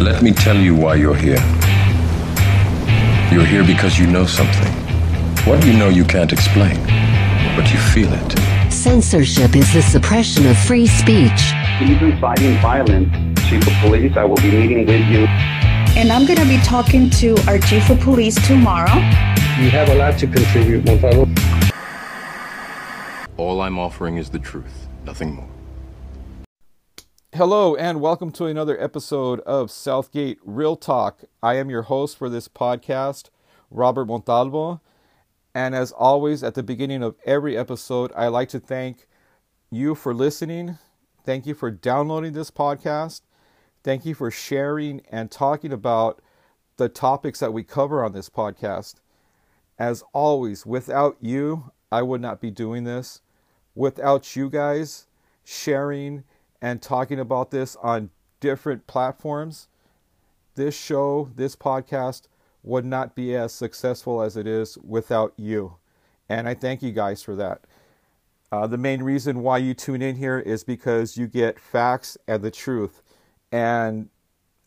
Let me tell you why you're here. You're here because you know something. What you know you can't explain, but you feel it. Censorship is the suppression of free speech. He's inciting violence. Chief of Police, I will be meeting with you. And I'm going to be talking to our Chief of Police tomorrow. You have a lot to contribute, Montalvo. All I'm offering is the truth, nothing more. Hello, and welcome to another episode of Southgate Real Talk. I am your host for this podcast, Robert Montalvo. And as always, at the beginning of every episode, I like to thank you for listening. Thank you for downloading this podcast. Thank you for sharing and talking about the topics that we cover on this podcast. As always, without you, I would not be doing this. Without you guys sharing and talking about this on different platforms, this show, this podcast would not be as successful as it is without you. And I thank you guys for that. Uh, the main reason why you tune in here is because you get facts and the truth. And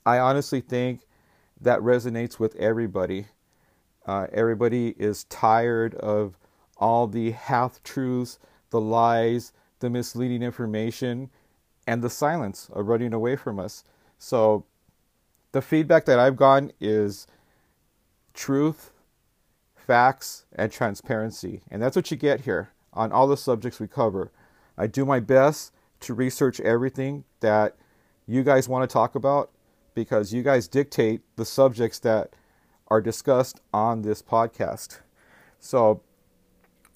I honestly think that resonates with everybody. Uh, everybody is tired of all the half truths, the lies, the misleading information, and the silence of running away from us. So, the feedback that I've gotten is truth, facts, and transparency. And that's what you get here on all the subjects we cover. I do my best to research everything that you guys want to talk about because you guys dictate the subjects that are discussed on this podcast. So,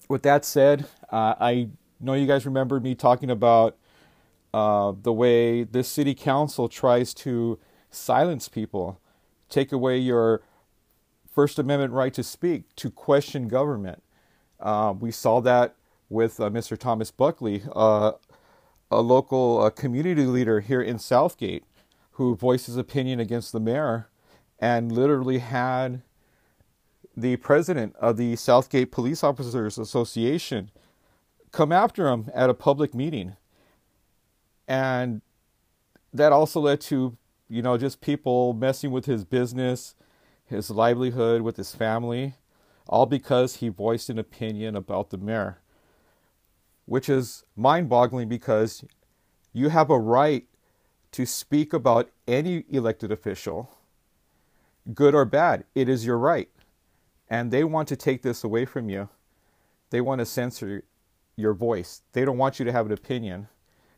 with that said, uh, I know you guys remember me talking about uh, the way this city council tries to silence people, take away your First Amendment right to speak, to question government. Uh, we saw that with uh, Mr. Thomas Buckley, uh, a local uh, community leader here in Southgate, who voiced his opinion against the mayor and literally had the president of the Southgate Police Officers Association come after him at a public meeting. And that also led to, you know, just people messing with his business, his livelihood, with his family, all because he voiced an opinion about the mayor, which is mind boggling because you have a right to speak about any elected official, good or bad. It is your right. And they want to take this away from you. They want to censor your voice. They don't want you to have an opinion.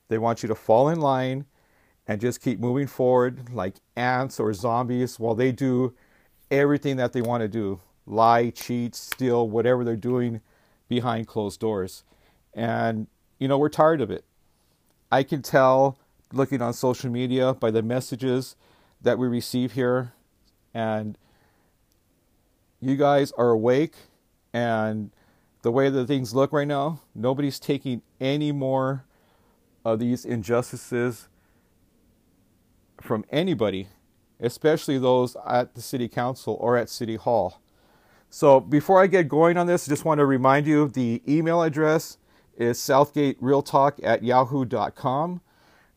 They want you to fall in line and just keep moving forward like ants or zombies while they do everything that they want to do lie, cheat, steal, whatever they're doing behind closed doors. And, you know, we're tired of it. I can tell looking on social media by the messages that we receive here. And you guys are awake. And the way that things look right now, nobody's taking any more of these injustices from anybody, especially those at the city council or at city hall. So before I get going on this, I just want to remind you the email address is southgaterealtalk at yahoo.com.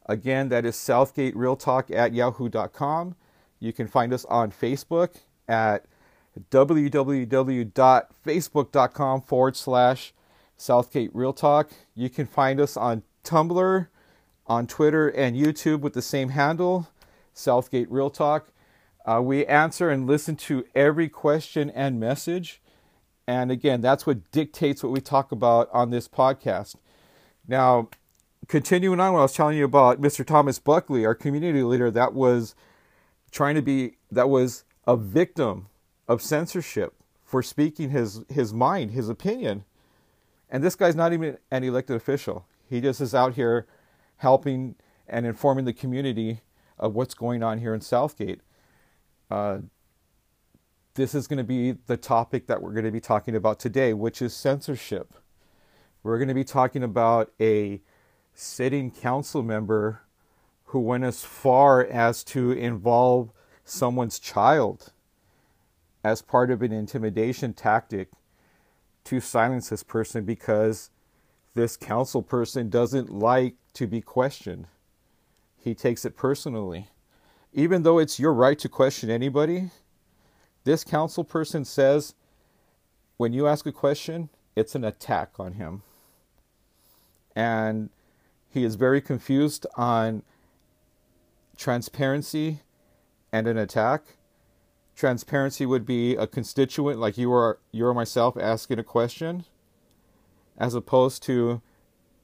Again, that is southgaterealtalk at yahoo.com. You can find us on Facebook at www.facebook.com forward slash Southgate Real Talk. You can find us on Tumblr, on Twitter, and YouTube with the same handle, Southgate Real Talk. Uh, we answer and listen to every question and message. And again, that's what dictates what we talk about on this podcast. Now, continuing on what I was telling you about Mr. Thomas Buckley, our community leader that was trying to be, that was a victim of censorship for speaking his, his mind, his opinion. And this guy's not even an elected official. He just is out here helping and informing the community of what's going on here in Southgate. Uh, this is going to be the topic that we're going to be talking about today, which is censorship. We're going to be talking about a sitting council member who went as far as to involve someone's child as part of an intimidation tactic to silence this person because this council person doesn't like to be questioned. He takes it personally. even though it's your right to question anybody, this council person says when you ask a question, it's an attack on him. And he is very confused on transparency and an attack. Transparency would be a constituent like you or you or myself asking a question, as opposed to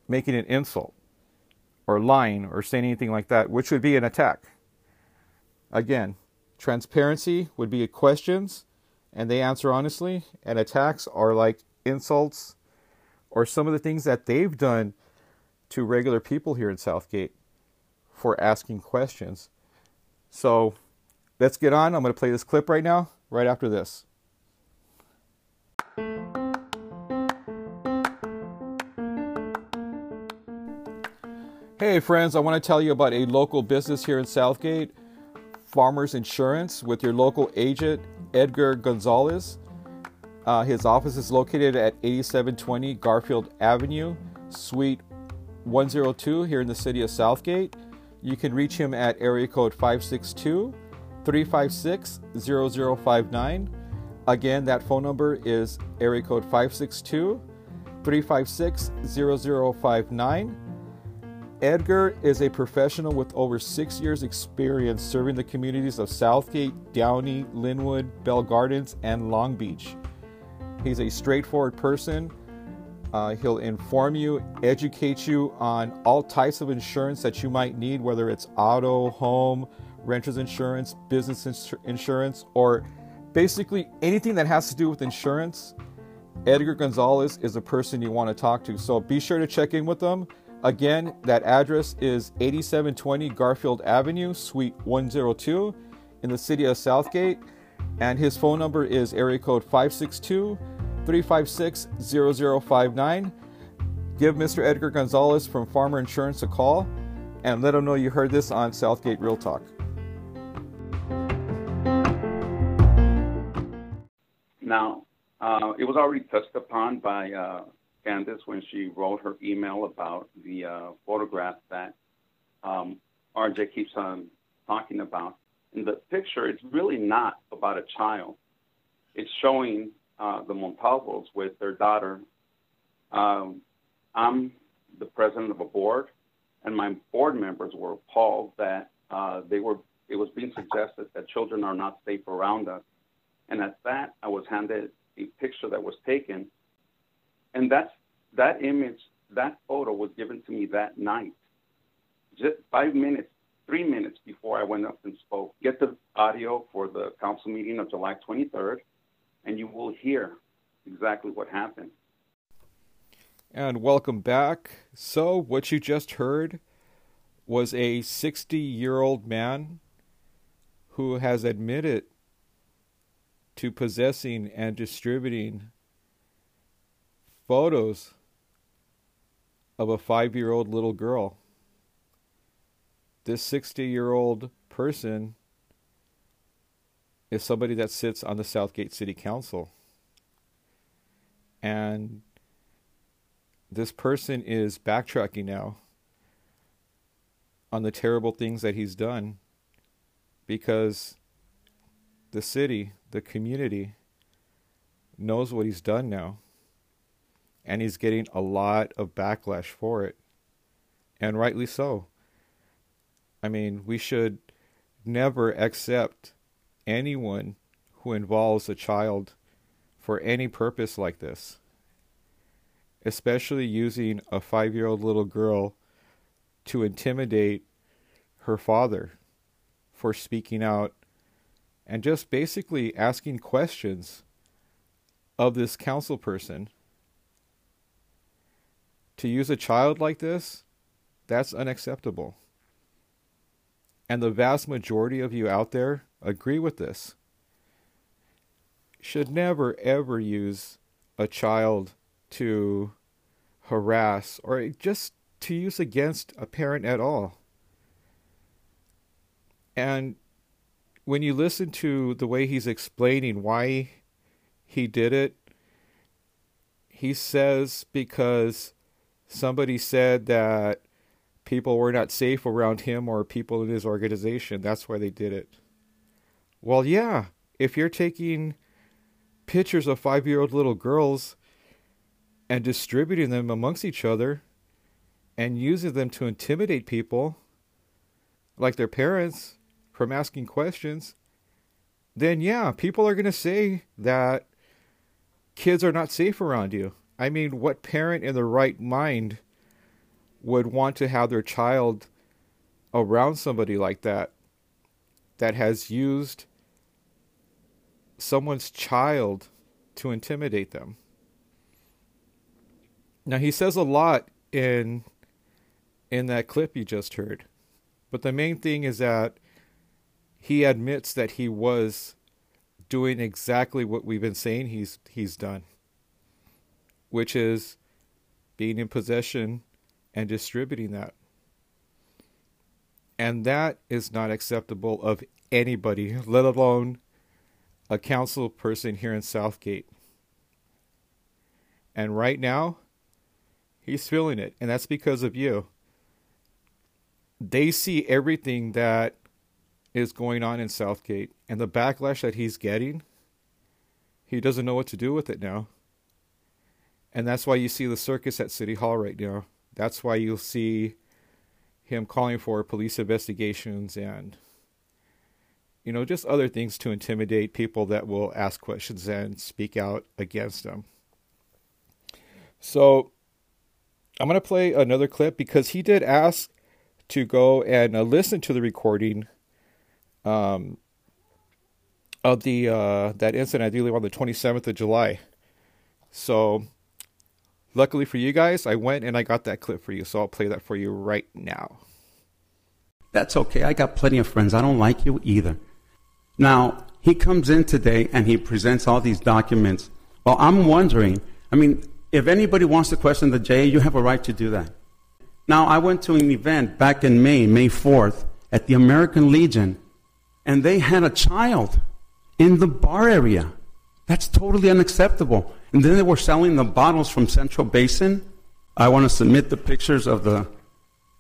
making an insult or lying or saying anything like that, which would be an attack. Again, transparency would be questions and they answer honestly, and attacks are like insults or some of the things that they've done to regular people here in Southgate for asking questions. So let's get on. I'm going to play this clip right now, right after this. Hey, friends, I want to tell you about a local business here in Southgate, Farmers Insurance, with your local agent, Edgar Gonzalez. Uh, his office is located at 8720 Garfield Avenue, Suite 102 here in the city of Southgate. You can reach him at area code 562 356 0059. Again, that phone number is area code 562 356 0059. Edgar is a professional with over six years' experience serving the communities of Southgate, Downey, Lynwood, Bell Gardens, and Long Beach. He's a straightforward person. Uh, he'll inform you, educate you on all types of insurance that you might need, whether it's auto, home, renter's insurance, business ins- insurance, or basically anything that has to do with insurance. Edgar Gonzalez is a person you want to talk to. So be sure to check in with them. Again, that address is 8720 Garfield Avenue, Suite 102 in the city of Southgate. And his phone number is area code 562 356 0059. Give Mr. Edgar Gonzalez from Farmer Insurance a call and let him know you heard this on Southgate Real Talk. Now, uh, it was already touched upon by uh, Candace when she wrote her email about the uh, photograph that um, RJ keeps on talking about. In the picture, it's really not about a child. It's showing uh, the Montalvos with their daughter. Um, I'm the president of a board, and my board members were appalled that uh, they were. It was being suggested that children are not safe around us, and at that, I was handed a picture that was taken, and that's that image, that photo was given to me that night, just five minutes, three minutes before I went up and spoke. Get the audio for the council meeting of July 23rd, and you will hear exactly what happened. And welcome back. So, what you just heard was a 60 year old man who has admitted to possessing and distributing photos of a five year old little girl. This 60 year old person is somebody that sits on the Southgate City Council. And this person is backtracking now on the terrible things that he's done because the city, the community, knows what he's done now and he's getting a lot of backlash for it. And rightly so. I mean, we should never accept anyone who involves a child for any purpose like this, especially using a five year old little girl to intimidate her father for speaking out and just basically asking questions of this council person to use a child like this, that's unacceptable. And the vast majority of you out there agree with this. Should never ever use a child to harass or just to use against a parent at all. And when you listen to the way he's explaining why he did it, he says because somebody said that people were not safe around him or people in his organization. That's why they did it. Well, yeah, if you're taking pictures of five year old little girls and distributing them amongst each other and using them to intimidate people, like their parents, from asking questions, then yeah, people are going to say that kids are not safe around you. I mean, what parent in their right mind would want to have their child around somebody like that that has used someone's child to intimidate them. Now he says a lot in in that clip you just heard. But the main thing is that he admits that he was doing exactly what we've been saying he's he's done, which is being in possession and distributing that. And that is not acceptable of anybody, let alone a council person here in Southgate. And right now, he's feeling it, and that's because of you. They see everything that is going on in Southgate and the backlash that he's getting. He doesn't know what to do with it now. And that's why you see the circus at City Hall right now. That's why you'll see him calling for police investigations and you know just other things to intimidate people that will ask questions and speak out against him. So I'm going to play another clip because he did ask to go and uh, listen to the recording um, of the uh, that incident, I believe on the 27th of July. So Luckily for you guys, I went and I got that clip for you, so I'll play that for you right now. That's okay. I got plenty of friends. I don't like you either. Now, he comes in today and he presents all these documents. Well, I'm wondering, I mean, if anybody wants to question the J, you have a right to do that. Now, I went to an event back in May, May 4th, at the American Legion, and they had a child in the bar area. That's totally unacceptable. And then they were selling the bottles from Central Basin. I want to submit the pictures of the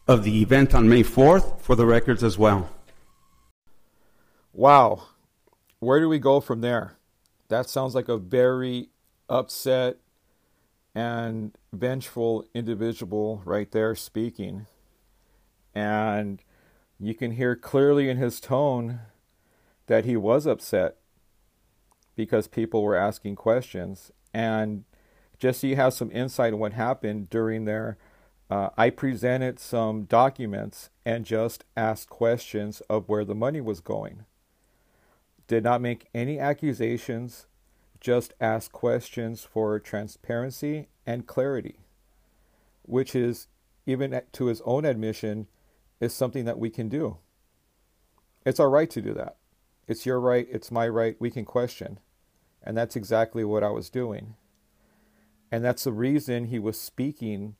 of the event on May 4th for the records as well. Wow. Where do we go from there? That sounds like a very upset and vengeful individual right there speaking. And you can hear clearly in his tone that he was upset because people were asking questions. And just so you have some insight on what happened during there, uh, I presented some documents and just asked questions of where the money was going. Did not make any accusations, just asked questions for transparency and clarity, which is, even to his own admission, is something that we can do. It's our right to do that. It's your right, it's my right, we can question. And that's exactly what I was doing. And that's the reason he was speaking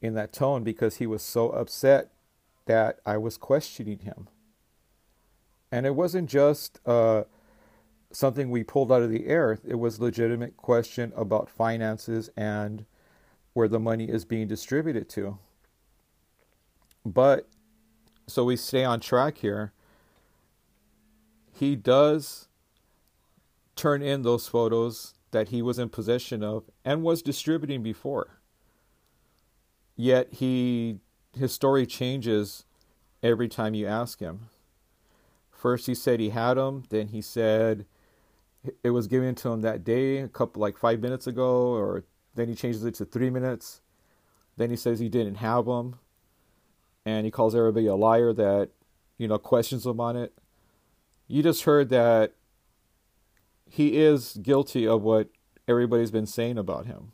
in that tone because he was so upset that I was questioning him. And it wasn't just uh, something we pulled out of the air, it was legitimate question about finances and where the money is being distributed to. But so we stay on track here. He does turn in those photos that he was in possession of and was distributing before. Yet he his story changes every time you ask him. First he said he had them, then he said it was given to him that day, a couple like 5 minutes ago or then he changes it to 3 minutes. Then he says he didn't have them and he calls everybody a liar that you know questions him on it. You just heard that he is guilty of what everybody's been saying about him.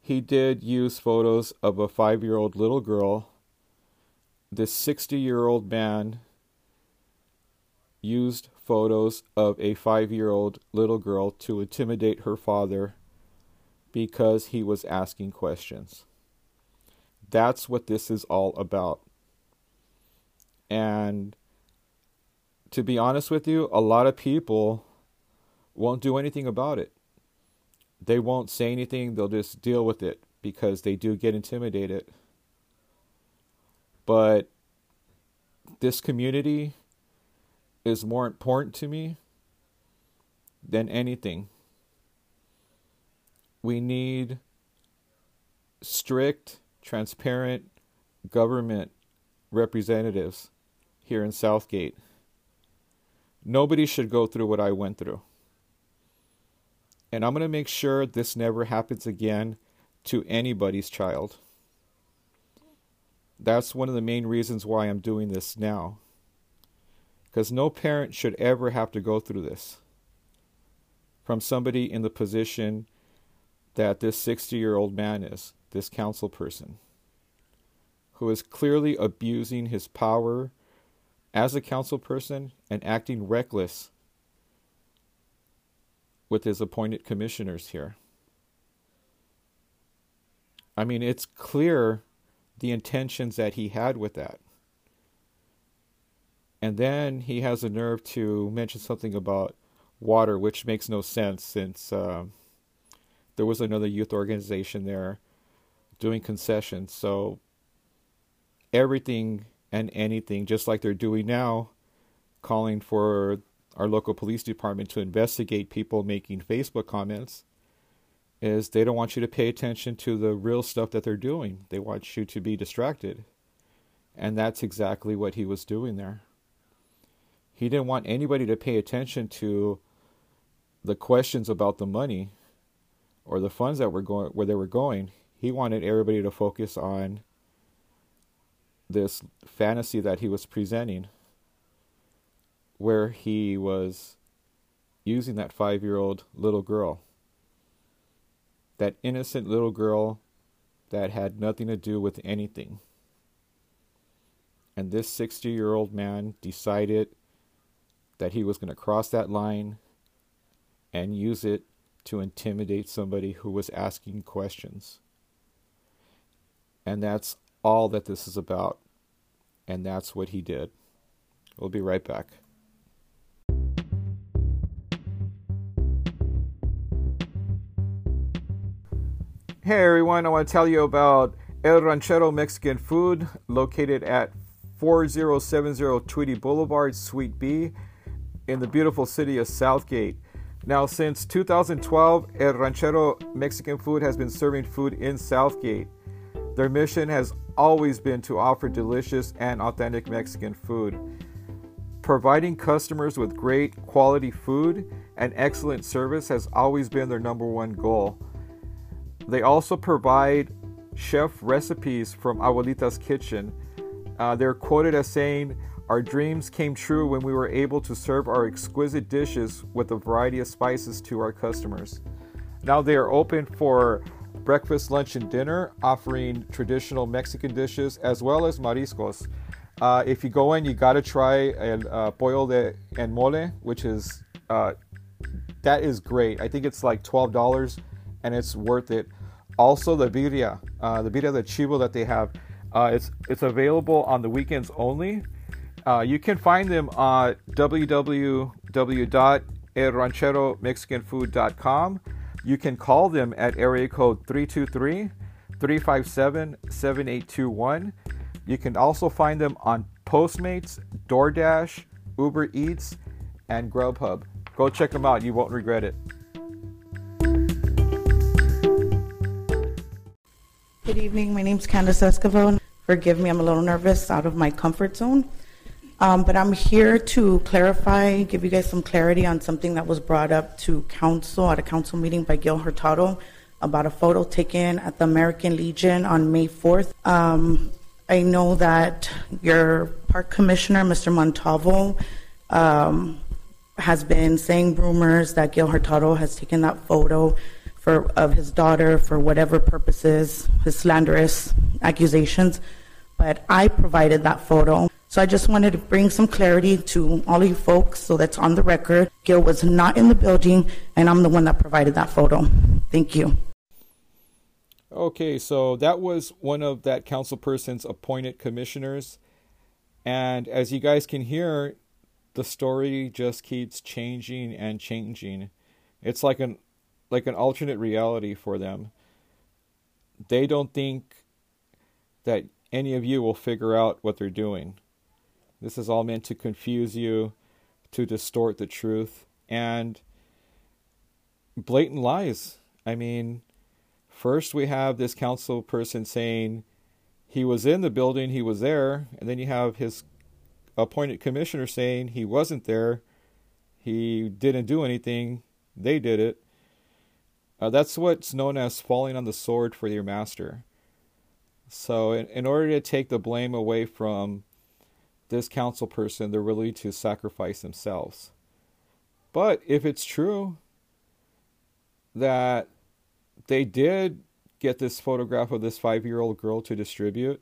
He did use photos of a five year old little girl. This 60 year old man used photos of a five year old little girl to intimidate her father because he was asking questions. That's what this is all about. And to be honest with you, a lot of people won't do anything about it. They won't say anything, they'll just deal with it because they do get intimidated. but this community is more important to me than anything. We need strict, transparent government representatives here in Southgate. Nobody should go through what I went through. And I'm going to make sure this never happens again to anybody's child. That's one of the main reasons why I'm doing this now. Because no parent should ever have to go through this from somebody in the position that this 60 year old man is, this council person, who is clearly abusing his power as a council person and acting reckless with his appointed commissioners here. I mean, it's clear the intentions that he had with that. And then he has a nerve to mention something about water, which makes no sense since uh, there was another youth organization there doing concessions. So everything and anything, just like they're doing now, calling for our local police department to investigate people making Facebook comments, is they don't want you to pay attention to the real stuff that they're doing. They want you to be distracted. And that's exactly what he was doing there. He didn't want anybody to pay attention to the questions about the money or the funds that were going where they were going. He wanted everybody to focus on this fantasy that he was presenting where he was using that 5-year-old little girl that innocent little girl that had nothing to do with anything. And this 60 year old man decided that he was going to cross that line and use it to intimidate somebody who was asking questions. And that's all that this is about. And that's what he did. We'll be right back. Hey everyone, I want to tell you about El Ranchero Mexican Food located at 4070 Tweedy Boulevard, Suite B in the beautiful city of Southgate. Now, since 2012, El Ranchero Mexican Food has been serving food in Southgate. Their mission has always been to offer delicious and authentic Mexican food. Providing customers with great quality food and excellent service has always been their number one goal. They also provide chef recipes from Abuelita's Kitchen. Uh, they're quoted as saying, Our dreams came true when we were able to serve our exquisite dishes with a variety of spices to our customers. Now they are open for breakfast, lunch, and dinner, offering traditional Mexican dishes as well as mariscos. Uh, if you go in, you got to try el uh, pollo de en mole, which is uh, that is great. I think it's like twelve dollars, and it's worth it. Also, the birria, uh, the birria, the chivo that they have, uh, it's it's available on the weekends only. Uh, you can find them on www.elrancheromexicanfood.com. You can call them at area code 323 357 7821. You can also find them on Postmates, DoorDash, Uber Eats, and Grubhub. Go check them out, you won't regret it. Good evening. My name's Candace Escobar. Forgive me, I'm a little nervous, out of my comfort zone. Um, but I'm here to clarify, give you guys some clarity on something that was brought up to council at a council meeting by Gil Hurtado about a photo taken at the American Legion on May 4th. Um, I know that your park commissioner, Mr. Montalvo, um, has been saying rumors that Gil Hurtado has taken that photo for, of his daughter for whatever purposes, his slanderous accusations. But I provided that photo. So I just wanted to bring some clarity to all of you folks so that's on the record. Gil was not in the building, and I'm the one that provided that photo. Thank you. Okay, so that was one of that council person's appointed commissioners. And as you guys can hear, the story just keeps changing and changing. It's like an like an alternate reality for them. They don't think that any of you will figure out what they're doing. This is all meant to confuse you, to distort the truth, and blatant lies. I mean, first we have this council person saying he was in the building, he was there, and then you have his appointed commissioner saying he wasn't there, he didn't do anything, they did it. Uh, that's what's known as falling on the sword for your master. So, in, in order to take the blame away from this council person, they're willing to sacrifice themselves. But if it's true that they did get this photograph of this five year old girl to distribute,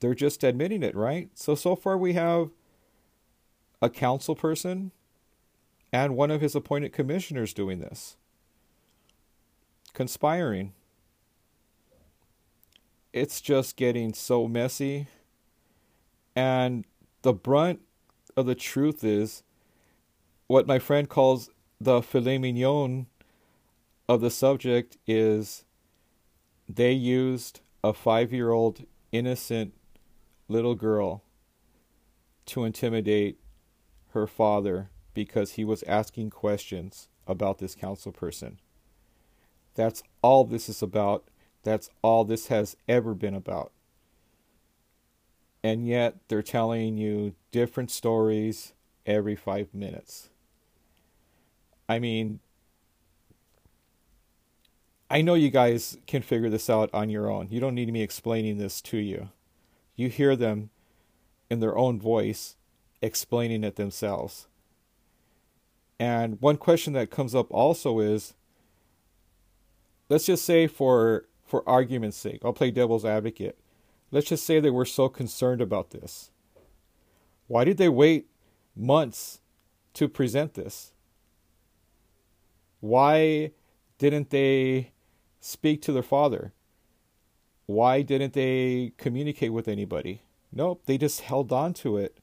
they're just admitting it, right? So, so far we have a council person and one of his appointed commissioners doing this, conspiring it's just getting so messy. And the brunt of the truth is what my friend calls the filet mignon of the subject is they used a five year old innocent little girl to intimidate her father because he was asking questions about this council person. That's all this is about. That's all this has ever been about. And yet they're telling you different stories every five minutes. I mean, I know you guys can figure this out on your own. You don't need me explaining this to you. You hear them in their own voice explaining it themselves. And one question that comes up also is let's just say for for argument's sake, I'll play devil's advocate. Let's just say they were so concerned about this. Why did they wait months to present this? Why didn't they speak to their father? Why didn't they communicate with anybody? Nope, they just held on to it,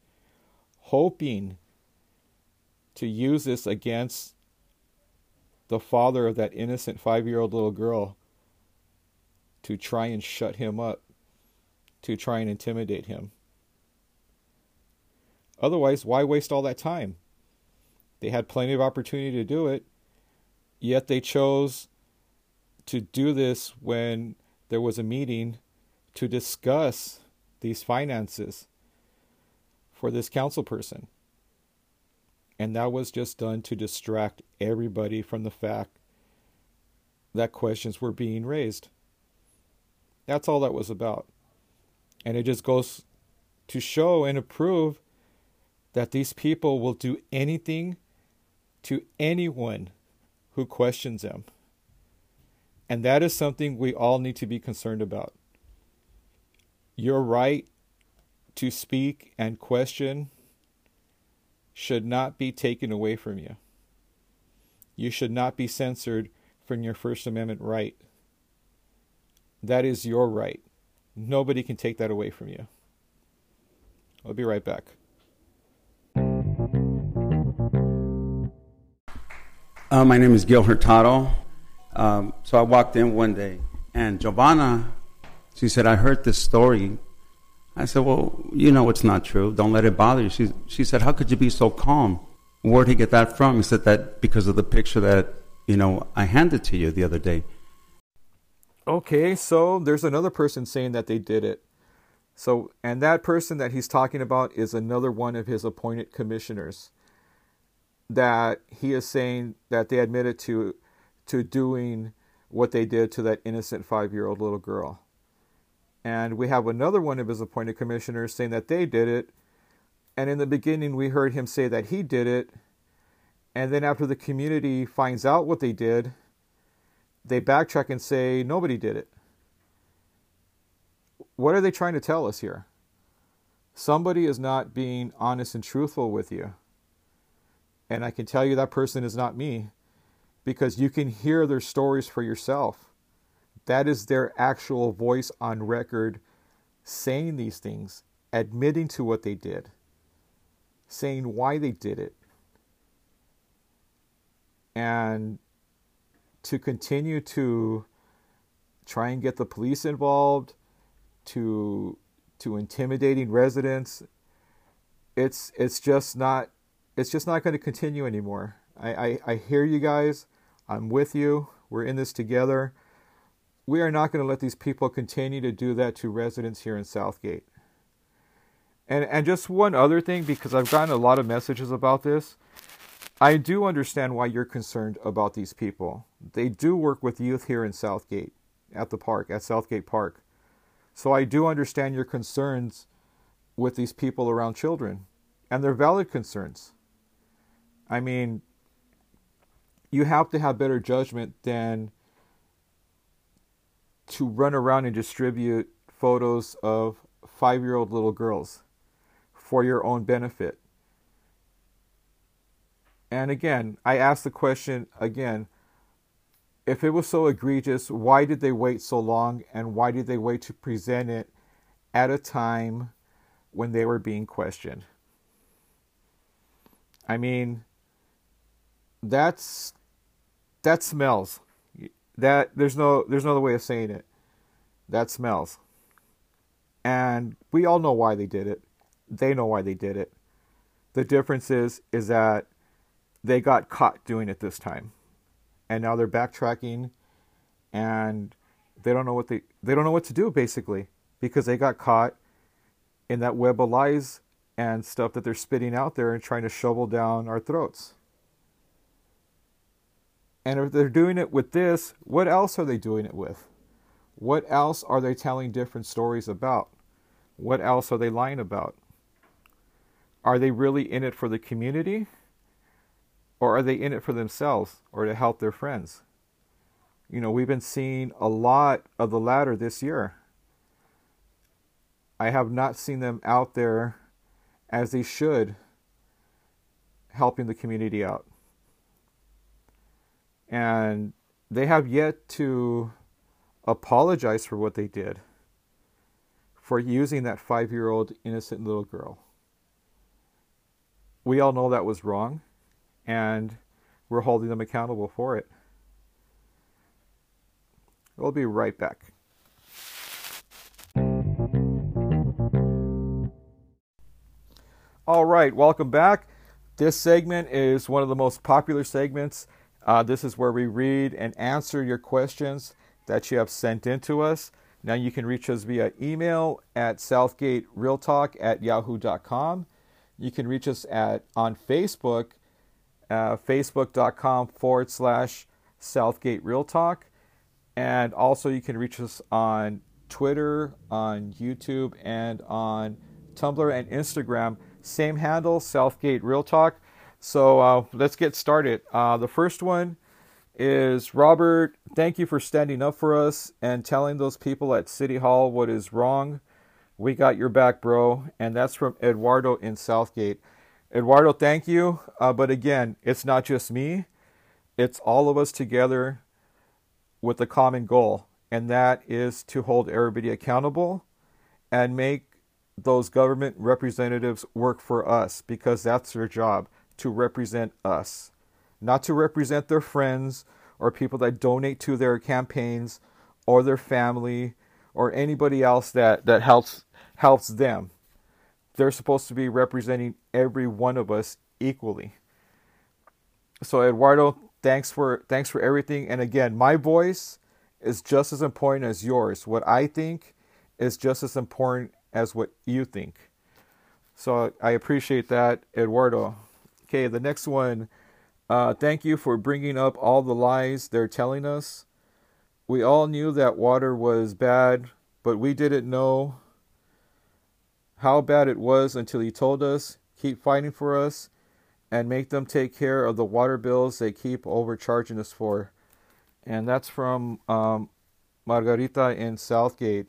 hoping to use this against the father of that innocent five year old little girl to try and shut him up, to try and intimidate him. Otherwise, why waste all that time? They had plenty of opportunity to do it, yet they chose to do this when there was a meeting to discuss these finances for this council person. And that was just done to distract everybody from the fact that questions were being raised. That's all that was about. And it just goes to show and prove that these people will do anything to anyone who questions them. And that is something we all need to be concerned about. Your right to speak and question should not be taken away from you. You should not be censored from your First Amendment right. That is your right. Nobody can take that away from you. I'll be right back. Uh, my name is Gil Hurtado. Um, so I walked in one day, and Giovanna, she said, I heard this story. I said, Well, you know it's not true. Don't let it bother you. She, she said, How could you be so calm? Where'd he get that from? He said, That because of the picture that, you know, I handed to you the other day. Okay, so there's another person saying that they did it. So, and that person that he's talking about is another one of his appointed commissioners. That he is saying that they admitted to to doing what they did to that innocent five year old little girl. And we have another one of his appointed commissioners saying that they did it. And in the beginning, we heard him say that he did it. And then after the community finds out what they did, they backtrack and say nobody did it. What are they trying to tell us here? Somebody is not being honest and truthful with you. And I can tell you that person is not me because you can hear their stories for yourself. That is their actual voice on record saying these things, admitting to what they did, saying why they did it. And to continue to try and get the police involved, to to intimidating residents. It's it's just not it's just not going to continue anymore. I, I, I hear you guys. I'm with you. We're in this together. We are not going to let these people continue to do that to residents here in Southgate. And and just one other thing, because I've gotten a lot of messages about this. I do understand why you're concerned about these people. They do work with youth here in Southgate, at the park, at Southgate Park. So I do understand your concerns with these people around children, and they're valid concerns. I mean, you have to have better judgment than to run around and distribute photos of five year old little girls for your own benefit. And again, I ask the question again if it was so egregious, why did they wait so long and why did they wait to present it at a time when they were being questioned? I mean, that's that smells. That there's no there's no other way of saying it. That smells. And we all know why they did it. They know why they did it. The difference is is that they got caught doing it this time. And now they're backtracking and they don't know what they they don't know what to do basically because they got caught in that web of lies and stuff that they're spitting out there and trying to shovel down our throats. And if they're doing it with this, what else are they doing it with? What else are they telling different stories about? What else are they lying about? Are they really in it for the community? Or are they in it for themselves or to help their friends? You know, we've been seeing a lot of the latter this year. I have not seen them out there as they should helping the community out. And they have yet to apologize for what they did for using that five year old innocent little girl. We all know that was wrong and we're holding them accountable for it. We'll be right back. All right, welcome back. This segment is one of the most popular segments. Uh, this is where we read and answer your questions that you have sent in to us. Now you can reach us via email at southgaterealtalk at yahoo.com. You can reach us at on Facebook uh, facebook.com forward slash Southgate Real Talk. And also, you can reach us on Twitter, on YouTube, and on Tumblr and Instagram. Same handle, Southgate Real Talk. So uh, let's get started. Uh, the first one is Robert, thank you for standing up for us and telling those people at City Hall what is wrong. We got your back, bro. And that's from Eduardo in Southgate. Eduardo, thank you. Uh, but again, it's not just me, it's all of us together with a common goal, and that is to hold everybody accountable and make those government representatives work for us because that's their job to represent us, not to represent their friends or people that donate to their campaigns or their family or anybody else that, that helps helps them they're supposed to be representing every one of us equally. So Eduardo, thanks for thanks for everything. And again, my voice is just as important as yours. What I think is just as important as what you think. So I appreciate that, Eduardo. Okay, the next one. Uh, thank you for bringing up all the lies they're telling us. We all knew that water was bad, but we didn't know how bad it was until he told us, keep fighting for us, and make them take care of the water bills they keep overcharging us for. And that's from um, Margarita in Southgate.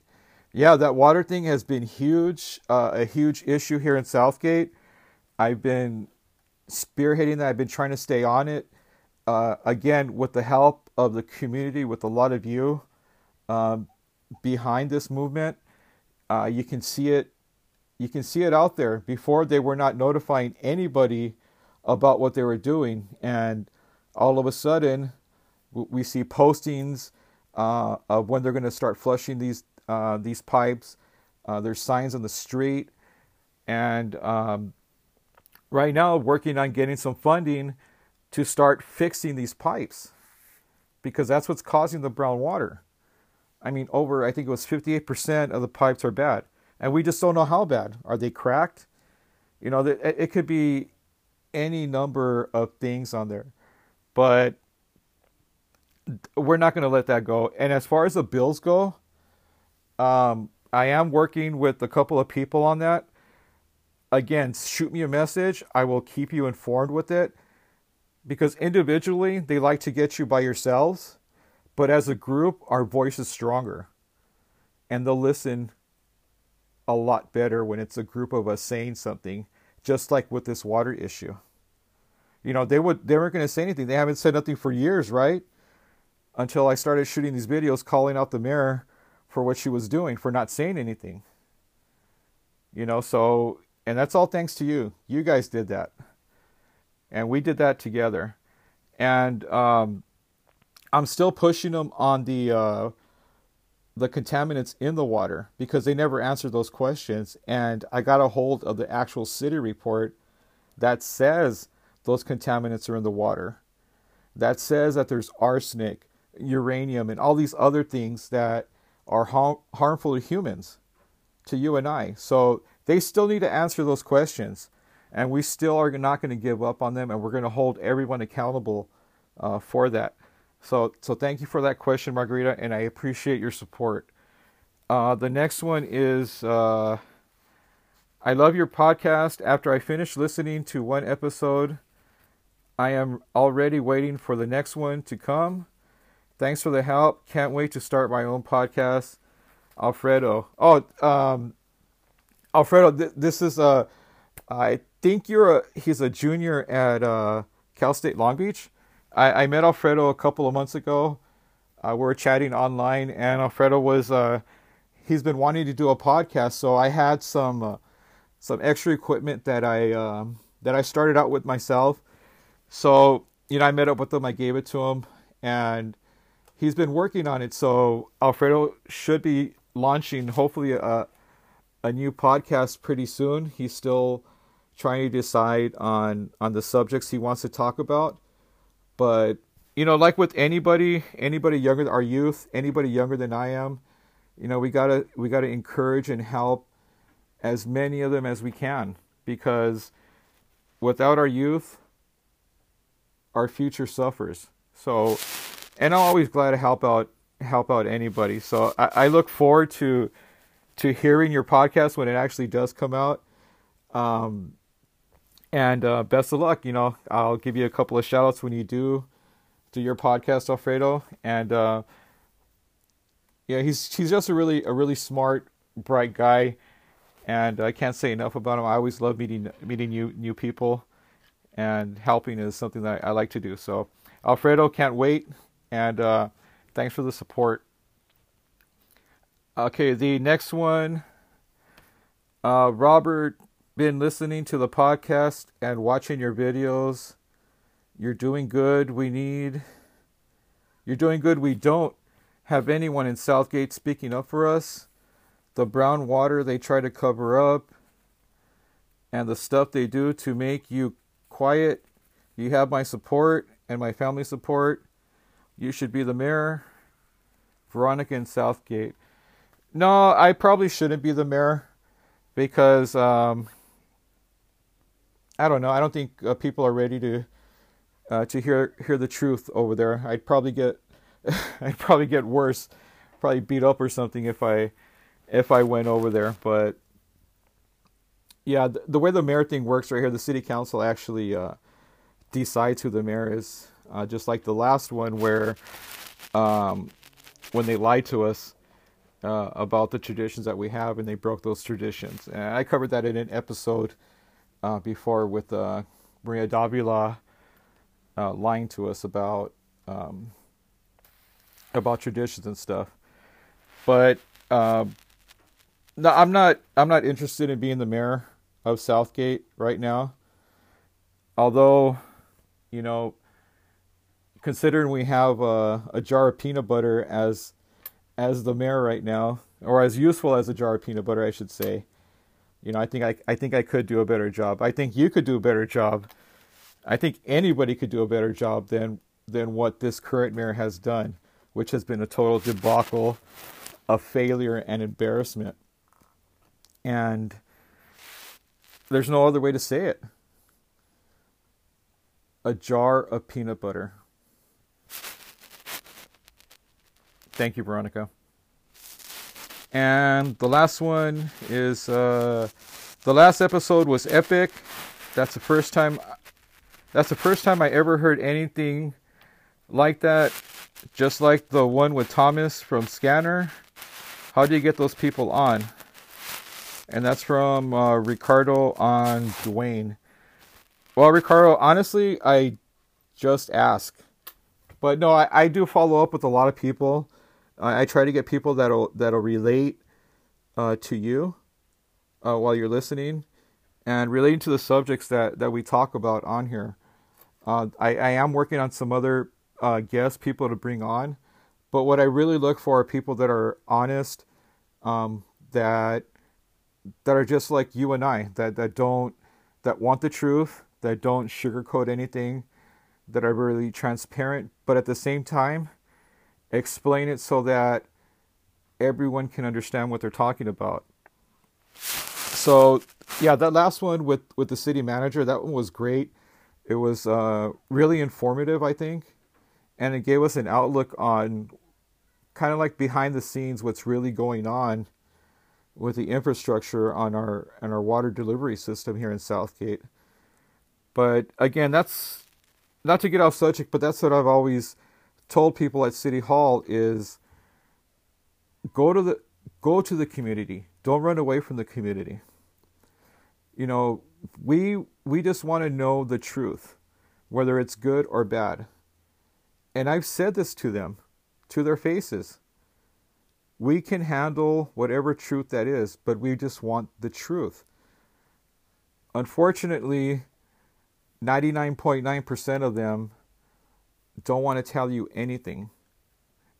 Yeah, that water thing has been huge, uh, a huge issue here in Southgate. I've been spearheading that. I've been trying to stay on it. Uh, again, with the help of the community, with a lot of you um, behind this movement, uh, you can see it you can see it out there. Before they were not notifying anybody about what they were doing, and all of a sudden, we see postings uh, of when they're going to start flushing these uh, these pipes, Uh, there's signs on the street, and um, right now working on getting some funding to start fixing these pipes because that's what's causing the brown water. I mean, over I think it was 58% of the pipes are bad, and we just don't know how bad. Are they cracked? You know, it could be any number of things on there, but we're not going to let that go. And as far as the bills go, um, I am working with a couple of people on that. Again, shoot me a message. I will keep you informed with it because individually they like to get you by yourselves, but as a group, our voice is stronger and they'll listen a lot better when it's a group of us saying something, just like with this water issue. You know, they would they weren't going to say anything. They haven't said nothing for years, right? Until I started shooting these videos calling out the mayor for what she was doing for not saying anything. You know, so and that's all thanks to you. You guys did that and we did that together. And um, I'm still pushing them on the uh, the contaminants in the water because they never answered those questions. And I got a hold of the actual city report that says those contaminants are in the water. That says that there's arsenic, uranium, and all these other things that are ha- harmful to humans, to you and I. So they still need to answer those questions and we still are not going to give up on them, and we're going to hold everyone accountable uh, for that. So, so thank you for that question, Margarita, and I appreciate your support. Uh, the next one is uh, I love your podcast. After I finish listening to one episode, I am already waiting for the next one to come. Thanks for the help. Can't wait to start my own podcast. Alfredo. Oh, um, Alfredo, th- this is a. Uh, I think you're a he's a junior at uh, Cal State Long Beach. I, I met Alfredo a couple of months ago. Uh, we were chatting online, and Alfredo was uh, he's been wanting to do a podcast. So I had some uh, some extra equipment that I um, that I started out with myself. So you know, I met up with him. I gave it to him, and he's been working on it. So Alfredo should be launching hopefully a a new podcast pretty soon. He's still trying to decide on on the subjects he wants to talk about. But you know, like with anybody, anybody younger, our youth, anybody younger than I am, you know, we gotta we gotta encourage and help as many of them as we can because without our youth, our future suffers. So, and I'm always glad to help out help out anybody. So I, I look forward to to hearing your podcast when it actually does come out. Um, and uh, best of luck. You know, I'll give you a couple of shout outs when you do do your podcast, Alfredo. And uh, yeah, he's he's just a really a really smart, bright guy, and I can't say enough about him. I always love meeting meeting new new people, and helping is something that I like to do. So, Alfredo, can't wait, and uh, thanks for the support. Okay, the next one, uh, Robert been listening to the podcast and watching your videos. You're doing good. We need. You're doing good. We don't have anyone in Southgate speaking up for us. The brown water they try to cover up and the stuff they do to make you quiet. You have my support and my family support. You should be the mayor. Veronica in Southgate. No, I probably shouldn't be the mayor because um, I don't know. I don't think uh, people are ready to uh, to hear hear the truth over there. I'd probably get I'd probably get worse, probably beat up or something if I if I went over there. But yeah, the, the way the mayor thing works right here, the city council actually uh, decides who the mayor is, uh, just like the last one where um, when they lied to us. Uh, about the traditions that we have, and they broke those traditions. And I covered that in an episode uh, before with uh, Maria Davila uh, lying to us about um, about traditions and stuff. But um, no, I'm not. I'm not interested in being the mayor of Southgate right now. Although, you know, considering we have a, a jar of peanut butter as as the mayor right now, or as useful as a jar of peanut butter, I should say. You know, I think I, I think I could do a better job. I think you could do a better job. I think anybody could do a better job than than what this current mayor has done, which has been a total debacle, a failure and embarrassment. And there's no other way to say it. A jar of peanut butter. Thank you, Veronica. And the last one is uh, the last episode was epic. That's the first time. That's the first time I ever heard anything like that. Just like the one with Thomas from Scanner. How do you get those people on? And that's from uh, Ricardo on Dwayne. Well, Ricardo, honestly, I just ask. But no, I, I do follow up with a lot of people I, I try to get people that'll that'll relate uh, to you uh, while you're listening, and relating to the subjects that that we talk about on here. Uh, I, I am working on some other uh, guests, people to bring on, but what I really look for are people that are honest, um, that that are just like you and I, that that don't that want the truth, that don't sugarcoat anything, that are really transparent, but at the same time explain it so that everyone can understand what they're talking about. So, yeah, that last one with with the city manager, that one was great. It was uh, really informative, I think, and it gave us an outlook on kind of like behind the scenes what's really going on with the infrastructure on our on our water delivery system here in Southgate. But again, that's not to get off subject, but that's what I've always told people at City Hall is go to the go to the community. Don't run away from the community. You know, we we just want to know the truth, whether it's good or bad. And I've said this to them, to their faces. We can handle whatever truth that is, but we just want the truth. Unfortunately, 99.9% of them don't want to tell you anything.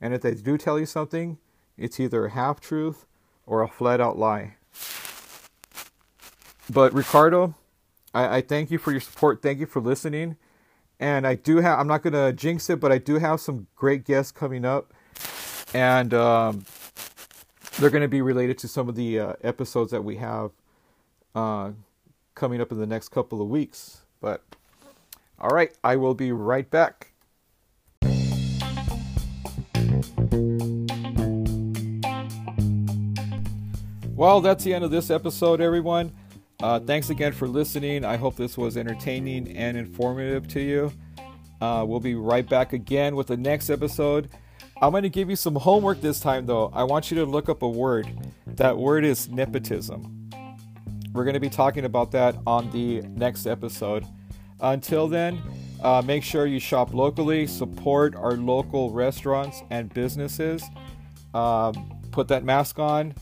And if they do tell you something, it's either a half truth or a flat out lie. But Ricardo, I, I, thank you for your support. Thank you for listening. And I do have, I'm not going to jinx it, but I do have some great guests coming up. And um, they're going to be related to some of the uh, episodes that we have uh, coming up in the next couple of weeks. But all right, I will be right back. Well, that's the end of this episode, everyone. Uh, thanks again for listening. I hope this was entertaining and informative to you. Uh, we'll be right back again with the next episode. I'm going to give you some homework this time, though. I want you to look up a word. That word is nepotism. We're going to be talking about that on the next episode. Until then, uh, make sure you shop locally, support our local restaurants and businesses, um, put that mask on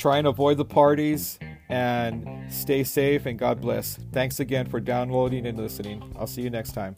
try and avoid the parties and stay safe and God bless. Thanks again for downloading and listening. I'll see you next time.